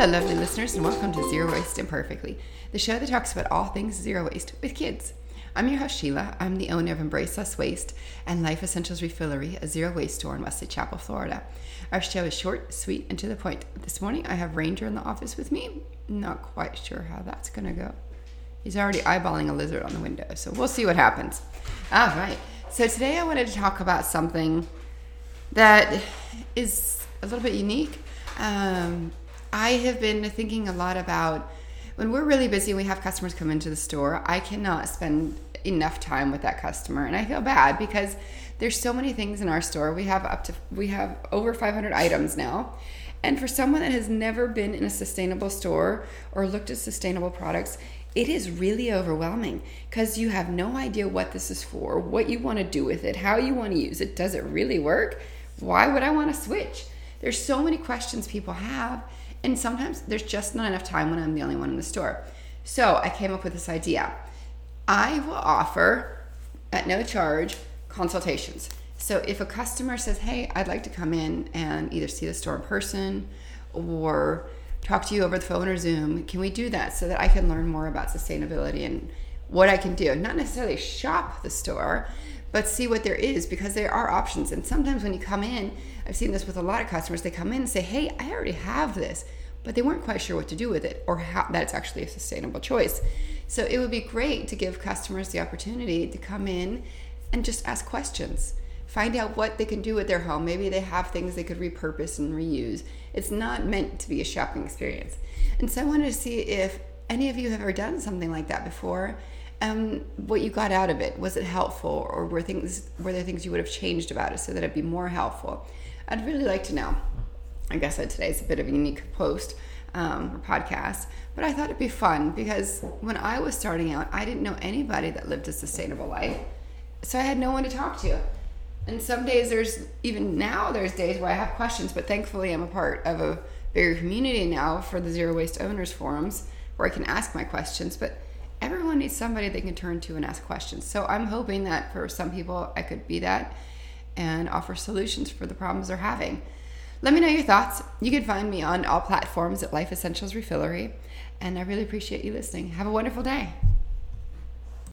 Hello, lovely listeners, and welcome to Zero Waste Imperfectly, the show that talks about all things zero waste with kids. I'm your host, Sheila. I'm the owner of Embrace Less Waste and Life Essentials Refillery, a zero waste store in Wesley Chapel, Florida. Our show is short, sweet, and to the point. This morning, I have Ranger in the office with me. Not quite sure how that's going to go. He's already eyeballing a lizard on the window, so we'll see what happens. All right. So today, I wanted to talk about something that is a little bit unique. Um, I have been thinking a lot about when we're really busy and we have customers come into the store, I cannot spend enough time with that customer. And I feel bad because there's so many things in our store. We have up to we have over 500 items now. And for someone that has never been in a sustainable store or looked at sustainable products, it is really overwhelming because you have no idea what this is for, what you want to do with it, how you want to use it. Does it really work? Why would I want to switch? There's so many questions people have, and sometimes there's just not enough time when I'm the only one in the store. So I came up with this idea. I will offer at no charge consultations. So if a customer says, Hey, I'd like to come in and either see the store in person or talk to you over the phone or Zoom, can we do that so that I can learn more about sustainability and what I can do? Not necessarily shop the store, but see what there is because there are options. And sometimes when you come in, I've seen this with a lot of customers, they come in and say, Hey, I already have this, but they weren't quite sure what to do with it or how that's actually a sustainable choice. So it would be great to give customers the opportunity to come in and just ask questions. Find out what they can do with their home. Maybe they have things they could repurpose and reuse. It's not meant to be a shopping experience. And so I wanted to see if any of you have ever done something like that before um, what you got out of it. Was it helpful, or were things were there things you would have changed about it so that it'd be more helpful? I'd really like to know. I guess that today's a bit of a unique post um, or podcast, but I thought it'd be fun because when I was starting out, I didn't know anybody that lived a sustainable life, so I had no one to talk to. And some days there's even now there's days where I have questions, but thankfully I'm a part of a bigger community now for the zero waste owners forums where I can ask my questions, but everyone needs somebody they can turn to and ask questions. So I'm hoping that for some people, I could be that and offer solutions for the problems they're having. Let me know your thoughts. You can find me on all platforms at Life Essentials Refillery, and I really appreciate you listening. Have a wonderful day.